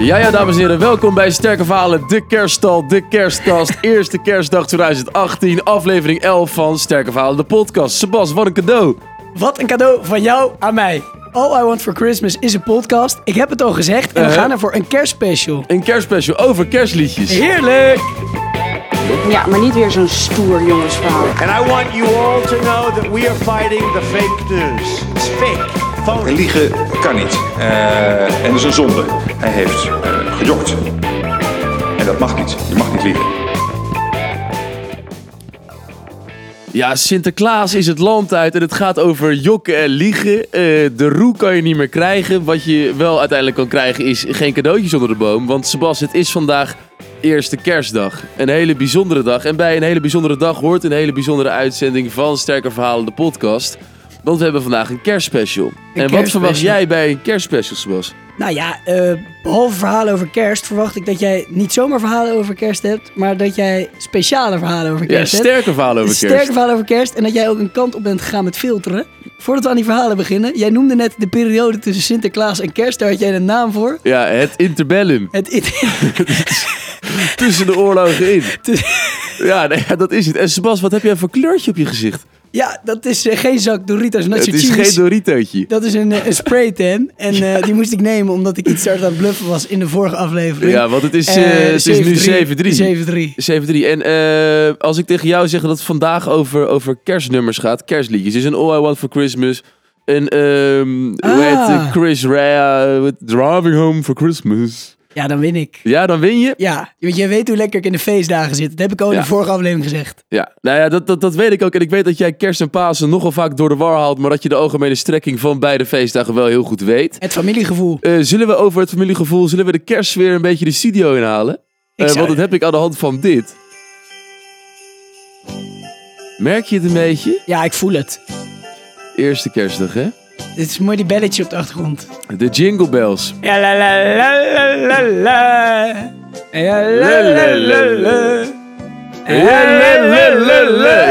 Ja, ja, dames en heren, welkom bij Sterke Verhalen, de kerststal, de kerstkast. Eerste kerstdag 2018, aflevering 11 van Sterke Verhalen, de podcast. Sebas, wat een cadeau. Wat een cadeau van jou aan mij. All I Want For Christmas is een podcast. Ik heb het al gezegd en we Uh-huh. gaan er voor een kerstspecial. Een kerstspecial over kerstliedjes. Heerlijk! Ja, maar niet weer zo'n stoer jongensverhaal. And I want you all to know that we are fighting the fake news. It's fake, En liegen kan niet. Eh, en dat is een zonde. Hij heeft eh gejokt. En dat mag niet. Je mag niet liegen. Ja, Sinterklaas is het land uit en het gaat over jokken en liegen. Eh, de roe kan je niet meer krijgen. Wat je wel uiteindelijk kan krijgen is geen cadeautjes onder de boom. Want Sebas, het is vandaag eerste kerstdag. Een hele bijzondere dag. En bij een hele bijzondere dag hoort een hele bijzondere uitzending van Sterke Verhalen, de podcast. Want we hebben vandaag een kerstspecial. en wat verwacht jij bij een kerstspecial, Sebas? Nou ja, eh, behalve verhalen over kerst verwacht ik dat jij niet zomaar verhalen over kerst hebt, maar dat jij speciale verhalen over Ja, kerst hebt. sterke verhalen over Sterke kerst. verhalen over kerst en dat jij ook een kant op bent gegaan met filteren. Voordat we aan die verhalen beginnen, jij noemde net de periode tussen Sinterklaas en kerst, daar had jij een naam voor. Ja, het interbellum. Het, Tussen de oorlogen in. Ja, nee, ja, dat is het. En Sebas, wat heb jij voor kleurtje op je gezicht? Ja, dat is eh, geen zak Doritos Nacho Het is Cheese. geen Doritootje. Dat is een, eh, een spraytan. En eh, die moest ik nemen omdat ik iets hard aan het bluffen was in de vorige aflevering. Ja, want het is, het is nu 7-3. 7-3. 7-3. En als ik tegen jou zeg dat het vandaag over, over kerstnummers gaat, kerstliedjes, is een All I Want For Christmas, een, heet Ah. Chris Rea with Driving Home For Christmas. Ja, dan win ik. Ja, dan win je. Ja, want jij weet hoe lekker ik in de feestdagen zit. Dat heb ik al in Ja. de vorige aflevering gezegd. Ja, nou ja, dat, dat, dat weet ik ook. En ik weet dat jij kerst en Pasen nogal vaak door de war haalt, maar dat je de algemene strekking van beide feestdagen wel heel goed weet. Het familiegevoel. Eh, zullen we over het familiegevoel, zullen we de kerstsfeer een beetje de studio inhalen? Zou- want dat heb ik aan de hand van dit. Merk je het een beetje? Ja, ik voel het. Eerste kerstdag, hè? Dit is mooi die belletje op de achtergrond. De Jingle Bells. Ja, la la la la la la. Ja, la la la la.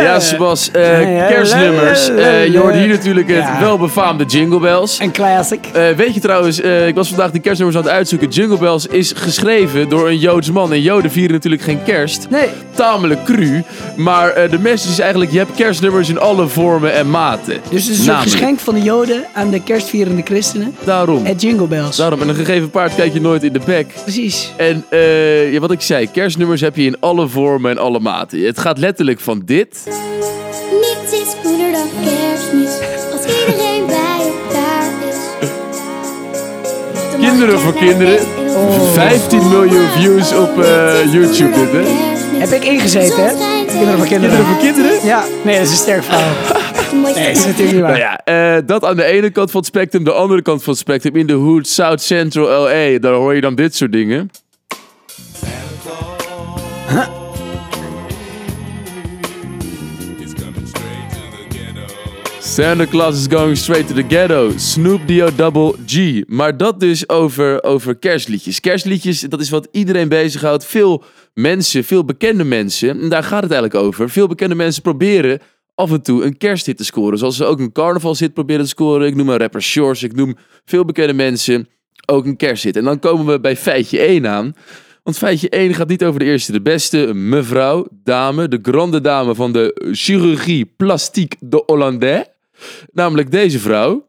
Ja, Sebas, eh, kerstnummers. Eh, je hoort hier natuurlijk het Ja. welbefaamde Jingle Bells. Een classic. Eh, weet je trouwens, ik was vandaag die kerstnummers aan het uitzoeken. Jingle Bells is geschreven door een Joods man. En Joden vieren natuurlijk geen kerst. Nee, Tamelijk cru. Maar de message is eigenlijk, je hebt kerstnummers in alle vormen en maten. dus het is een geschenk van de Joden aan de kerstvierende christenen. Daarom. Het Jingle Bells. Daarom. En een gegeven paard kijk je nooit in de bek. Precies. En ja, wat ik zei, kerstnummers heb je in alle vormen en alle maten. Het gaat letterlijk van dit. Niets is cooler dan kerstmis, als iedereen bij elkaar is. Kinderen voor kinderen. best in ons 15 miljoen views op eh, YouTube dit, hè? Heb ik ingezeten, hè? Kinderen voor kinderen. Kinderen voor kinderen? Ja, nee, dat is een sterk verhaal. Nee, dat is natuurlijk niet waar. Nou ja, eh, dat aan de ene kant van het spectrum. De andere kant van het spectrum. In de hood, South Central LA. Daar hoor je dan dit soort dingen. Santa Claus is going straight to the ghetto. Snoop Dio Double G. Maar dat dus over, over kerstliedjes. Kerstliedjes, dat is wat iedereen bezighoudt. Veel mensen, veel bekende mensen, en daar gaat het eigenlijk over. Veel bekende mensen proberen af en toe een kersthit te scoren. Zoals ze ook een carnavalshit proberen te scoren. Ik noem een rapper Shores. Ik noem veel bekende mensen ook een kersthit. En dan komen we bij feitje 1 aan. Want feitje 1 gaat niet over de eerste, de beste mevrouw, dame, de grande dame van de chirurgie plastique de Hollandais. Namelijk deze vrouw.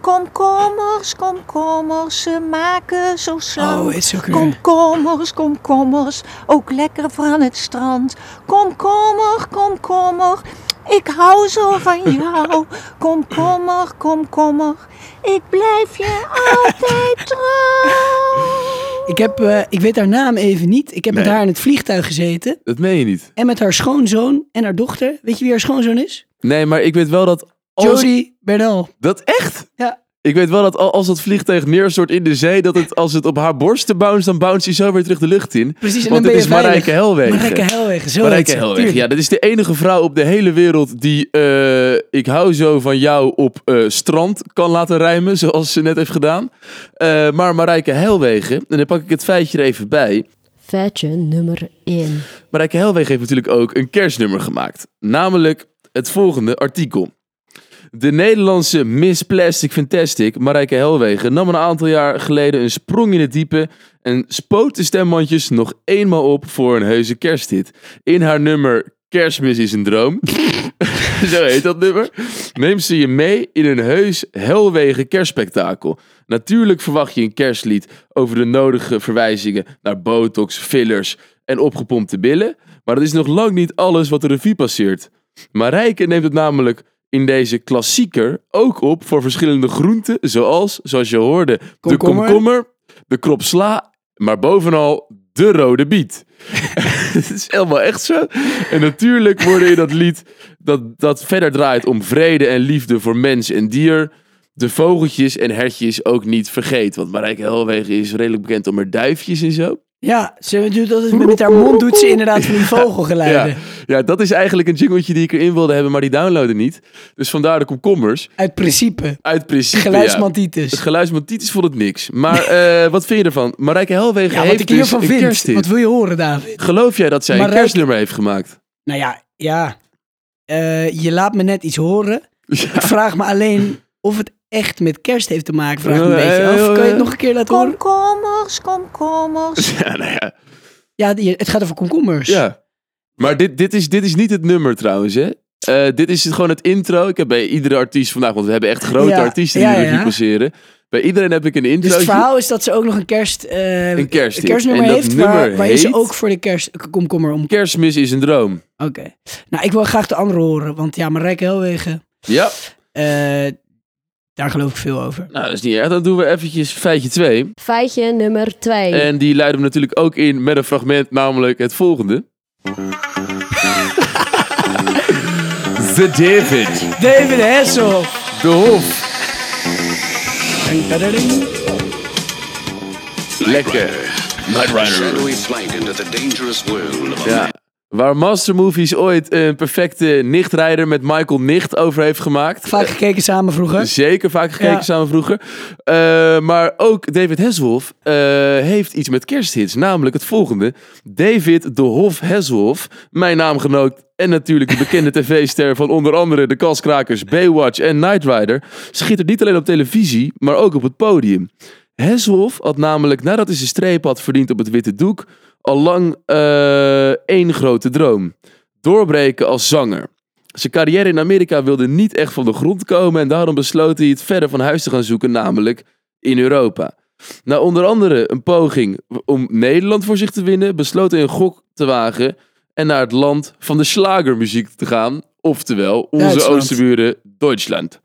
Komkommers, komkommers, ze maken zo slank. Oh, is ook weer. Komkommers, komkommers, ook lekker van het strand. Komkommer, komkommer, ik hou zo van jou. Komkommer, komkommer, ik blijf je altijd trouw. Ik, heb, eh, ik weet haar naam even niet. Ik heb met haar in het vliegtuig gezeten. Dat meen je niet. En met haar schoonzoon en haar dochter. Weet je wie haar schoonzoon is? Nee, maar ik weet wel dat Jodie Bernal. Dat echt? Ja. Ik weet wel dat al- als dat vliegtuig neerstort in de zee, dat het als het op haar borsten bounce, dan bounce hij zo weer terug de lucht in. Precies, en Want dan het ben is. Marijke Helwegen. Marijke Helwegen, zo Marijke Helwegen, ja. Dat is de enige vrouw op de hele wereld die eh, ik hou zo van jou op eh, strand kan laten rijmen, zoals ze net heeft gedaan. Eh, maar Marijke Helwegen, en dan pak ik het feitje er even bij. Feitje nummer 1. Marijke Helwegen heeft natuurlijk ook een kerstnummer gemaakt. Namelijk het volgende artikel. De Nederlandse Miss Plastic Fantastic, Marijke Helwegen, nam een aantal jaar geleden een sprong in het diepe en spoot de stemmandjes nog eenmaal op voor een heuse kersthit. In haar nummer Kerstmis is een droom, zo heet dat nummer, neemt ze je mee in een heus Helwegen kerstspektakel. Natuurlijk verwacht je een kerstlied over de nodige verwijzingen naar botox, fillers en opgepompte billen, maar dat is nog lang niet alles wat de revue passeert. Marijke neemt het namelijk in deze klassieker ook op voor verschillende groenten, zoals, zoals je hoorde, Komkommer. de komkommer, de krop sla, maar bovenal de rode biet. Het is helemaal echt zo. En natuurlijk worden in dat lied dat, dat verder draait om vrede en liefde voor mens en dier. De vogeltjes en hertjes ook niet vergeet. Want Marijke Helwegen is redelijk bekend om haar duifjes en zo. Ja, ze doet altijd met, haar mond doet ze inderdaad van die vogelgeluiden. Ja, ja, dat is eigenlijk een jingletje die ik erin wilde hebben, maar die downloaden niet. Dus vandaar de komkommers. Uit principe. Uit principe, ja. Geluidsmantitis. Het geluidsmantitis vond het niks. Maar eh, wat vind je ervan? Marijke Helwegen Ja, wat heeft ik dus een vind. kersthit. Wat wil je horen, David? Geloof jij dat zij een kerstnummer heeft gemaakt? Nou ja, ja. Eh, je laat me net iets horen. Ik vraag me alleen of het echt met kerst heeft te maken. Vraag me een Eh, beetje eh, af. Kan je eh, het nog een keer laten horen? Komkommers, komkommers. Ja, nou ja. Ja, die- het gaat over komkommers. ja. Maar dit, dit, is, dit is niet het nummer trouwens, hè? Eh, dit is gewoon het intro. Ik heb bij iedere artiest vandaag, want we hebben echt grote Ja, artiesten die ja, de revue ja. passeren. Bij iedereen heb ik een intro. Dus het verhaal is dat ze ook nog een kerst, eh, Een kerstnummer En dat heeft, nummer waar, ze ook voor de kerst komkommer om. Kerstmis is een droom. Oké. Nou, ik wil graag de andere horen, want ja, Marijke Helwegen, Ja, eh, daar geloof ik veel over. nou dat is niet erg. Dan doen we eventjes feitje 2. Feitje nummer 2. En die leiden we natuurlijk ook in met een fragment, namelijk het volgende. The David. David Hasselhoff. De Hof. Lekker. Night Rider. shadowy flight into the dangerous world of Ja. Waar Master Movies ooit een perfecte nichtrijder met Michael Nicht over heeft gemaakt. Vaak gekeken samen vroeger. Zeker vaak gekeken Ja. samen vroeger. Eh, maar ook David Hasselhoff eh, heeft iets met kersthits. Namelijk het volgende. David de Hof Hasselhoff, mijn naamgenoot en natuurlijk de bekende tv-ster van onder andere de Kaskrakers, Baywatch en Knight Rider, schittert niet alleen op televisie, maar ook op het podium. Hasselhoff had namelijk, nadat hij zijn streep had verdiend op het witte doek, al lang eh, één grote droom. Doorbreken als zanger. Zijn carrière in Amerika wilde niet echt van de grond komen en daarom besloot hij het verder van huis te gaan zoeken, namelijk in Europa. Na onder andere een poging om Nederland voor zich te winnen, besloot hij een gok te wagen en naar het land van de slagermuziek te gaan, oftewel onze oosterburen Duitsland.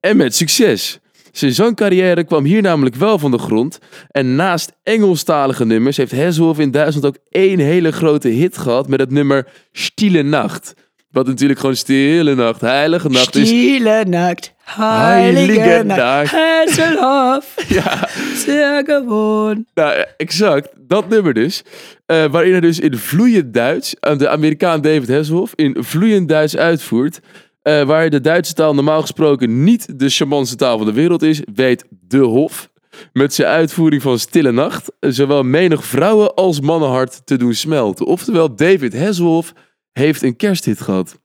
En met succes. Zijn zangcarrière kwam hier namelijk wel van de grond. En naast Engelstalige nummers heeft Hasselhoff in Duitsland ook één hele grote hit gehad met het nummer Stille Nacht. Wat natuurlijk gewoon Stille Nacht, Heilige Nacht is. Stille Nacht, Heilige heilige Nacht. Hasselhoff, Ja, sehr gewoon. nou, exact. Dat nummer dus. Eh, waarin hij dus in vloeiend Duits, de Amerikaan David Hasselhoff, in vloeiend Duits uitvoert. Eh, waar de Duitse taal normaal gesproken niet de charmantste taal van de wereld is, weet De Hof met zijn uitvoering van Stille Nacht eh, zowel menig vrouwen als mannenhart te doen smelten. Oftewel, David Hasselhoff heeft een kersthit gehad.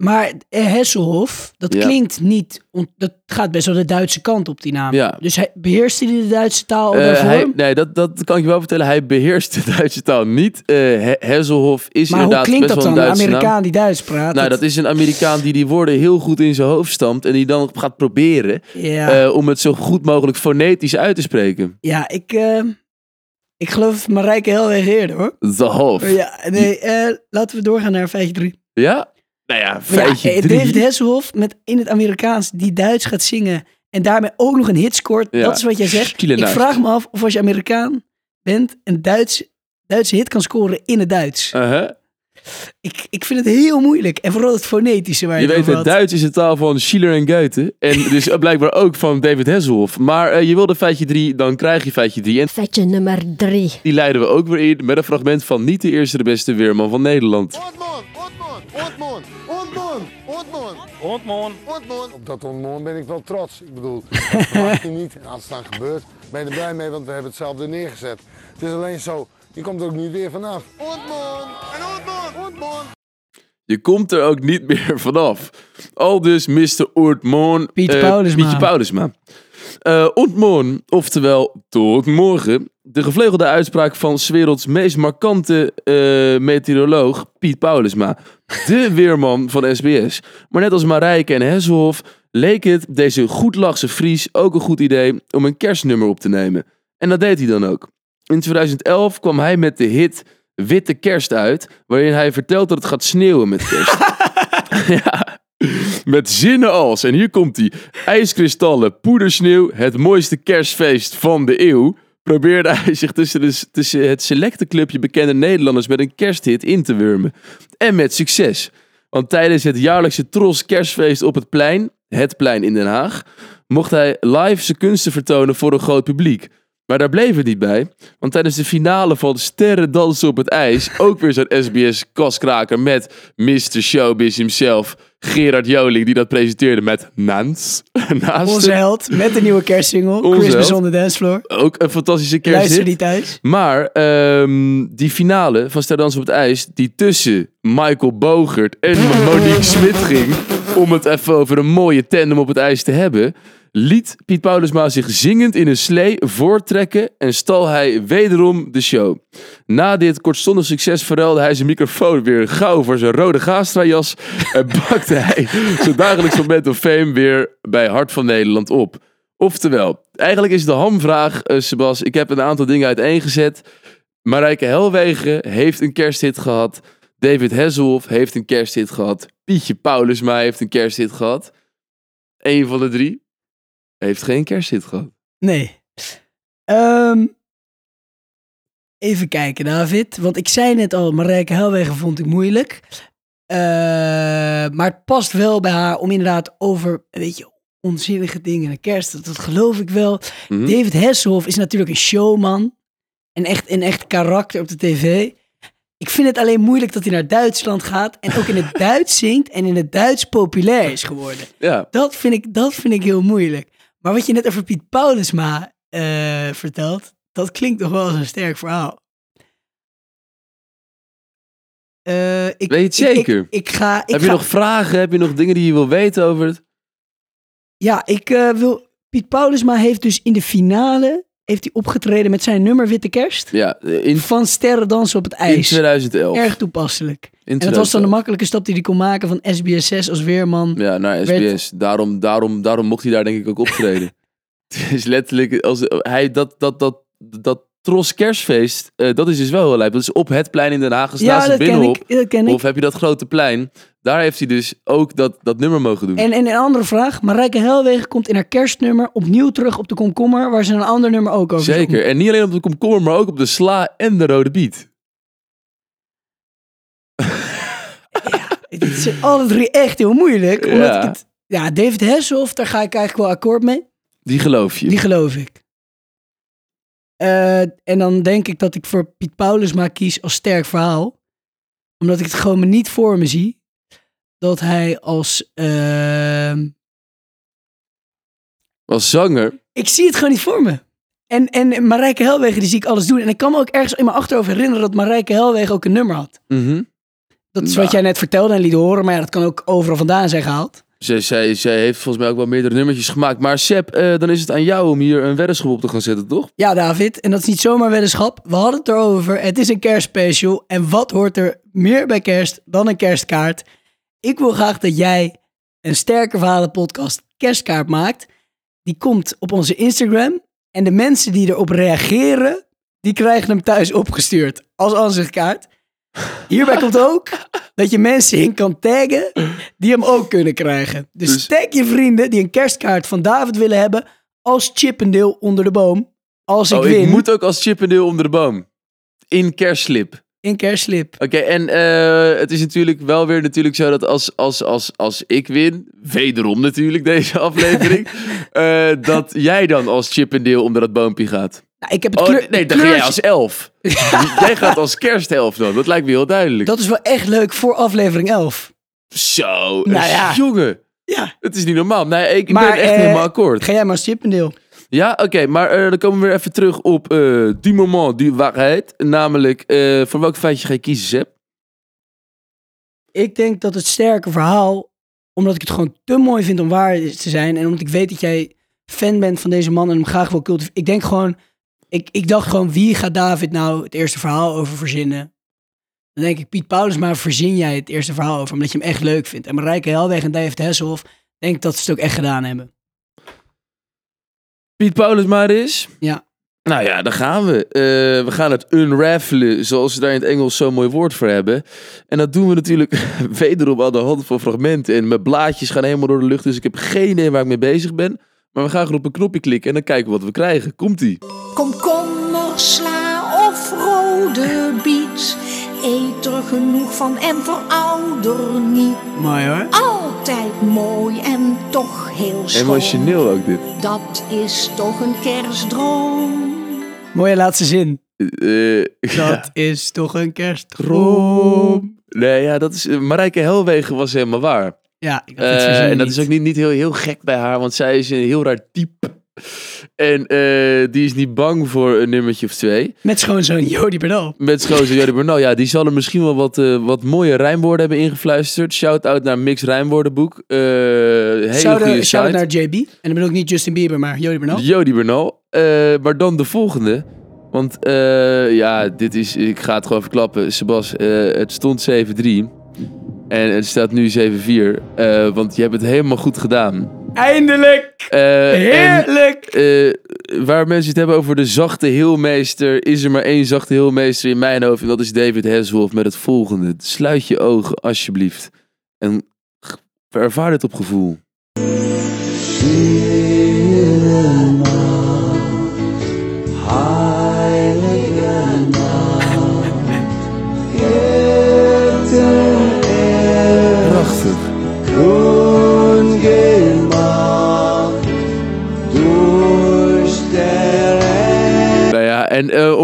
Maar eh, Hasselhoff, dat Ja. klinkt niet, dat gaat best wel de Duitse kant op die naam. Ja. Dus hij, beheerste hij de Duitse taal al Eh, daarvoor? hij, nee, dat, dat kan ik je wel vertellen. Hij beheerst de Duitse taal niet. Eh He- Hasselhoff is maar hoe klinkt best dat wel dan, een naam. Amerikaan die Duits praat? Nou, dat is een Amerikaan die die woorden heel goed in zijn hoofd stampt. En die dan gaat proberen Ja, eh, om het zo goed mogelijk fonetisch uit te spreken. ja ik, eh, ik geloof Marijke Helwegen eerder hoor. The Hof. Ja? Ja, nee, eh, laten we doorgaan naar feitje 3. Nou ja, feitje ja, eh. David Hasselhoff met in het Amerikaans die Duits gaat zingen en daarmee ook nog een hit scoort. Ja. Dat is wat jij zegt. Ik vraag me af of als je Amerikaan bent een Duits, Duitse hit kan scoren in het Duits. Uh-huh. Ik, ik vind het heel moeilijk. En vooral het fonetische waar je, Je weet, het had. Duits is de taal van Schiller en Goethe. En dus blijkbaar ook van David Hasselhoff. Maar eh, je wilde feitje 3, dan krijg je feitje 3. En Feitje nummer 3. die leiden we ook weer in met een fragment van niet de eerste de beste weerman van Nederland. Ontmoen. Ontmoen. Op dat ontmoen ben ik wel trots. Ik bedoel, dat verwacht je niet. En als het dan gebeurt, ben je er blij mee, want we hebben het zelf er neergezet. Het is alleen zo, je komt er ook niet weer vanaf. Ontmoen en ontmoen, ontmoen. Je komt er ook niet meer vanaf. Al dus Mr. Oortmoon. Piet eh, Paulusma. Pietje Paulusma. Eh Ontmoon, oftewel tot morgen. De gevleugelde uitspraak van 's werelds meest markante eh, meteoroloog Piet Paulusma. De weerman van SBS. Maar net als Marijke en Hesselhoff leek het deze goedlachse Fries ook een goed idee om een kerstnummer op te nemen. En dat deed hij dan ook. In 2011 kwam hij met de hit Witte Kerst uit, waarin hij vertelt dat het gaat sneeuwen met kerst. ja. Met zinnen als, en hier komt hij, ijskristallen, poedersneeuw, het mooiste kerstfeest van de eeuw, probeerde hij zich tussen, tussen het selecte clubje bekende Nederlanders met een kersthit in te wurmen. En met succes. Want tijdens het jaarlijkse Tros kerstfeest op het plein, het plein in Den Haag, mocht hij live zijn kunsten vertonen voor een groot publiek. Maar daar bleef het niet bij, want tijdens de finale van Sterren Dansen op het IJs, ook weer zo'n SBS-kaskraker met Mr. Showbiz himself, Gerard Joling, die dat presenteerde met Nans. Naast Onze held met de nieuwe kerstsingle. Onze Christmas held. on the Dance Floor. Ook een fantastische Luister kersthit. die thuis. Maar ehm, die finale van Ster Dansen op het IJs, die tussen Michael Bogert en Monique Smit ging, om het even over een mooie tandem op het ijs te hebben, liet Piet Paulusma zich zingend in een slee voortrekken en stal hij wederom de show. Na dit kortstondig succes verruilde hij zijn microfoon weer gauw voor zijn rode Gastra-jas en bakte hij zijn dagelijks moment of fame weer bij Hart van Nederland op. Oftewel, eigenlijk is de hamvraag, eh, Sebas, ik heb een aantal dingen uiteengezet. Marijke Helwegen heeft een kersthit gehad. David Hasselhoff heeft een kersthit gehad. Pietje Paulusma heeft een kersthit gehad. Eén van de drie heeft geen kersthit gehad. Nee. Ehm, even kijken, David. Want ik zei net al, Marijke Helwegen vond ik moeilijk. Eh, maar het past wel bij haar om inderdaad over, weet je, onzinnige dingen. De kerst, dat, dat geloof ik wel. Mhm. David Hasselhoff is natuurlijk een showman. Een echt, een echt karakter op de tv. Ik vind het alleen moeilijk dat hij naar Duitsland gaat en ook in het Duits zingt en in het Duits populair is geworden. Ja, Dat vind ik, dat vind ik heel moeilijk. Maar wat je net over Piet Paulusma eh, vertelt, dat klinkt toch wel als een sterk verhaal. Eh, ik, Weet je het ik- ik- zeker? Ik, ga. Ik heb je ga- nog vragen? Heb je nog dingen die je wil weten over het? Ja, ik eh, wil. Piet Paulusma heeft dus in de finale heeft hij opgetreden met zijn nummer Witte Kerst. Ja, in, Van Sterren Dansen op het in IJs. 2011. Erg toepasselijk. In En dat was dan de 2011. makkelijke stap die hij kon maken van SBS 6 als weerman. Ja, naar werd- SBS. Daarom, daarom, daarom mocht hij daar denk ik ook optreden. Het is letterlijk, als hij dat, dat, dat, dat Tros kerstfeest, eh, dat is dus wel heel lijp. Dat is op het plein in Den Haag, dus ja, naast het Binnenhof. Of heb je dat grote plein? Daar heeft hij dus ook dat, dat nummer mogen doen. En, en een andere vraag. Marijke Helwegen komt in haar kerstnummer opnieuw terug op de komkommer, waar ze een ander nummer ook over zong. Zeker. En niet alleen op de komkommer, maar ook op de sla en de rode biet. Het zijn alle drie echt heel moeilijk. Omdat Ja. ik het, ja, David Hasselhoff, daar ga ik eigenlijk wel akkoord mee. Die geloof je. Die geloof ik. Eh, en dan denk ik dat ik voor Piet Paulusma kies als sterk verhaal. Omdat ik het gewoon me niet voor me zie. Dat hij als... ehm, Als zanger. ik zie het gewoon niet voor me. En, en Marijke Helwegen, die zie ik alles doen. En ik kan me ook ergens in mijn achterhoofd herinneren dat Marijke Helwegen ook een nummer had. Mhm. Dat is Nou. wat jij net vertelde en liet horen, maar ja, dat kan ook overal vandaan zijn gehaald. Zij, zij, zij heeft volgens mij ook wel meerdere nummertjes gemaakt. Maar Seb, eh, dan is het aan jou om hier een weddenschap op te gaan zetten, toch? Ja, David, en dat is niet zomaar weddenschap. We hadden het erover. Het is een kerstspecial. En wat hoort er meer bij kerst dan een kerstkaart? Ik wil graag dat jij een sterke verhalen podcast kerstkaart maakt. Die komt op onze Instagram. En de mensen die erop reageren, die krijgen hem thuis opgestuurd als aanzichtkaart. Hierbij komt ook dat je mensen in kan taggen die hem ook kunnen krijgen. Dus, Dus- tag je vrienden die een kerstkaart van David willen hebben als Chippendale onder de boom. Als ik oh, win ik moet ook als Chippendale onder de boom. In kerstslip. in kerstslip. Oké, en eh, het is natuurlijk wel weer natuurlijk zo dat als, als, als, als ik win, wederom natuurlijk deze aflevering, eh, dat jij dan als Chippendale onder dat boompje gaat. Nou, ik heb het Oh, kleur- nee, dan ga jij als elf. jij gaat als kerstelf dan, dat lijkt me heel duidelijk. Dat is wel echt leuk voor aflevering 11. Zo, Nou ja. jongen. Ja. Het is niet normaal. Nee, ik Maar, ben echt eh, helemaal akkoord. Ga jij maar als Chippendale. Ja, oké, maar eh, dan komen we weer even terug op eh die moment, die waarheid. Namelijk, eh, voor welk feitje ga je kiezen, Seb? Ik denk dat het sterke verhaal, omdat ik het gewoon te mooi vind om waar te zijn. En omdat ik weet dat jij fan bent van deze man en hem graag wil cultiveren. Ik denk gewoon, ik, ik dacht gewoon, wie gaat David nou het eerste verhaal over verzinnen? Dan denk ik, Piet Paulus, maar verzin jij het eerste verhaal over, omdat je hem echt leuk vindt. En Marijke Helweg en David Hesselhoff, denk ik dat ze het ook echt gedaan hebben. Piet Paulus maar eens. Ja. Nou ja, daar gaan we. Eh, we gaan het unraffelen, zoals ze daar in het Engels zo'n mooi woord voor hebben. En dat doen we natuurlijk wederom aan de hand van fragmenten. En mijn blaadjes gaan helemaal door de lucht, dus ik heb geen idee waar ik mee bezig ben. Maar we gaan gewoon op een knopje klikken en dan kijken we wat we krijgen. Komt-ie. Komkommer, sla of rode biet. Eet er genoeg van en verouder niet. Mooi hoor. Altijd mooi en toch heel schoon. Emotioneel ook dit. Dat is toch een kerstdroom. Mooie laatste zin. Eh, ja. Dat is toch een kerstdroom. Nee, ja, dat is. eh, Marijke Helwegen was helemaal waar. Ja, ik had Eh, het en dat niet. is ook niet, niet heel, heel gek bij haar, want zij is een heel raar type. En eh, die is niet bang voor een nummertje of twee. Met schoonzoon Jody Bernal. Met schoonzoon Jody Bernal. Ja, die zal er misschien wel wat, eh, wat mooie rijmwoorden hebben ingefluisterd. Shout-out naar Mix Rijmwoordenboek. Hele goede shout-out site. naar JB. En dan bedoel ik niet Justin Bieber, maar Jody Bernal. Jody Bernal. Maar dan de volgende. Want ja, dit is, ik ga het gewoon verklappen. Sebas, het stond 7-3. En het staat nu 7-4. eh, want je hebt het helemaal goed gedaan. Eindelijk! Eh, en, Heerlijk! eh, waar mensen het hebben over de zachte heelmeester, is er maar één zachte heelmeester in mijn hoofd. En dat is David Hasselhoff met het volgende. Sluit je ogen, alsjeblieft. En ervaar dit op gevoel.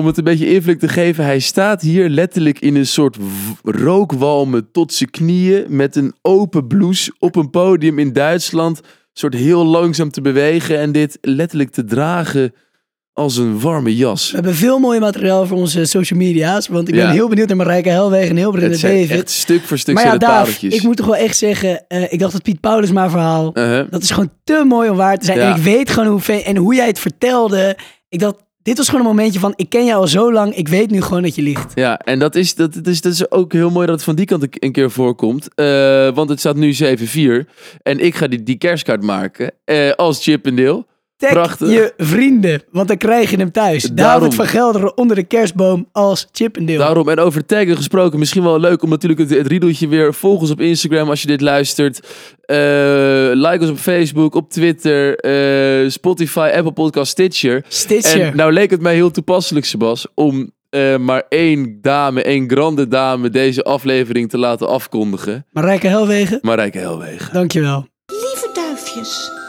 Om het een beetje invloed te geven, hij staat hier letterlijk in een soort rookwalmen tot zijn knieën met een open blouse op een podium in Duitsland, soort heel langzaam te bewegen en dit letterlijk te dragen als een warme jas. We hebben veel mooi materiaal voor onze social media's. Want ik ben heel benieuwd naar Marijke Helwegen en heel benieuwd Het naar David. echt stuk voor stuk maar zijn ja, Daaf, ik moet toch wel echt zeggen, eh, ik dacht dat Piet Paulus maar verhaal, Uh-huh. dat is gewoon te mooi om waar te zijn. Ja. En ik weet gewoon hoe, en hoe jij het vertelde. Ik dacht, dit was gewoon een momentje van, ik ken jou al zo lang, ik weet nu gewoon dat je liegt. Ja, en dat is, dat, dat is, dat is ook heel mooi dat het van die kant een- keer voorkomt. Eh, want het staat nu 7-4. En ik ga die, die kerstkaart maken eh, als Deel. Tag Prachtig. je vrienden, want dan krijg je hem thuis. Daarom. David van Gelderen onder de kerstboom als Chippendale. Daarom, en over taggen gesproken, misschien wel leuk om natuurlijk het, het riedeltje weer. Volg ons op Instagram als je dit luistert. Eh, like ons op Facebook, op Twitter, eh, Spotify, Apple Podcast, Stitcher. Stitcher. En nou leek het mij heel toepasselijk, Sebas, om eh, maar één dame, één grande dame deze aflevering te laten afkondigen. Marijke Helwegen, Marijke Helwegen. dankjewel. Lieve duifjes.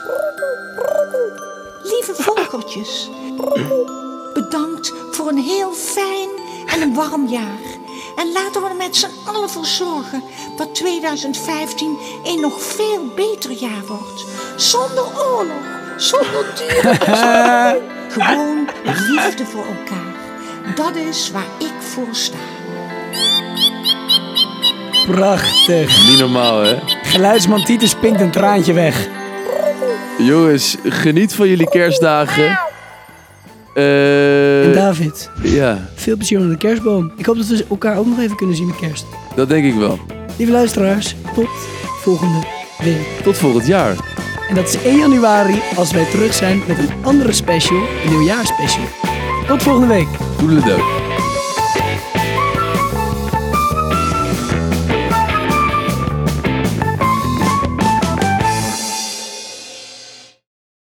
Bedankt voor een heel fijn en een warm jaar. En laten we er met z'n allen voor zorgen dat 2015 een nog veel beter jaar wordt. Zonder oorlog, zonder dieren. Gewoon liefde voor elkaar. Dat is waar ik voor sta. Prachtig. Niet normaal, hè? Geluidsman Titus pinkt een traantje weg. Jongens, geniet van jullie kerstdagen. Eh, En David, ja, veel plezier onder de kerstboom. Ik hoop dat we elkaar ook nog even kunnen zien met kerst. dat denk ik wel. Lieve luisteraars, tot volgende week. Tot volgend jaar. En dat is 1 januari als wij terug zijn met een andere special, een nieuwjaarsspecial. Tot volgende week. Doedeledook.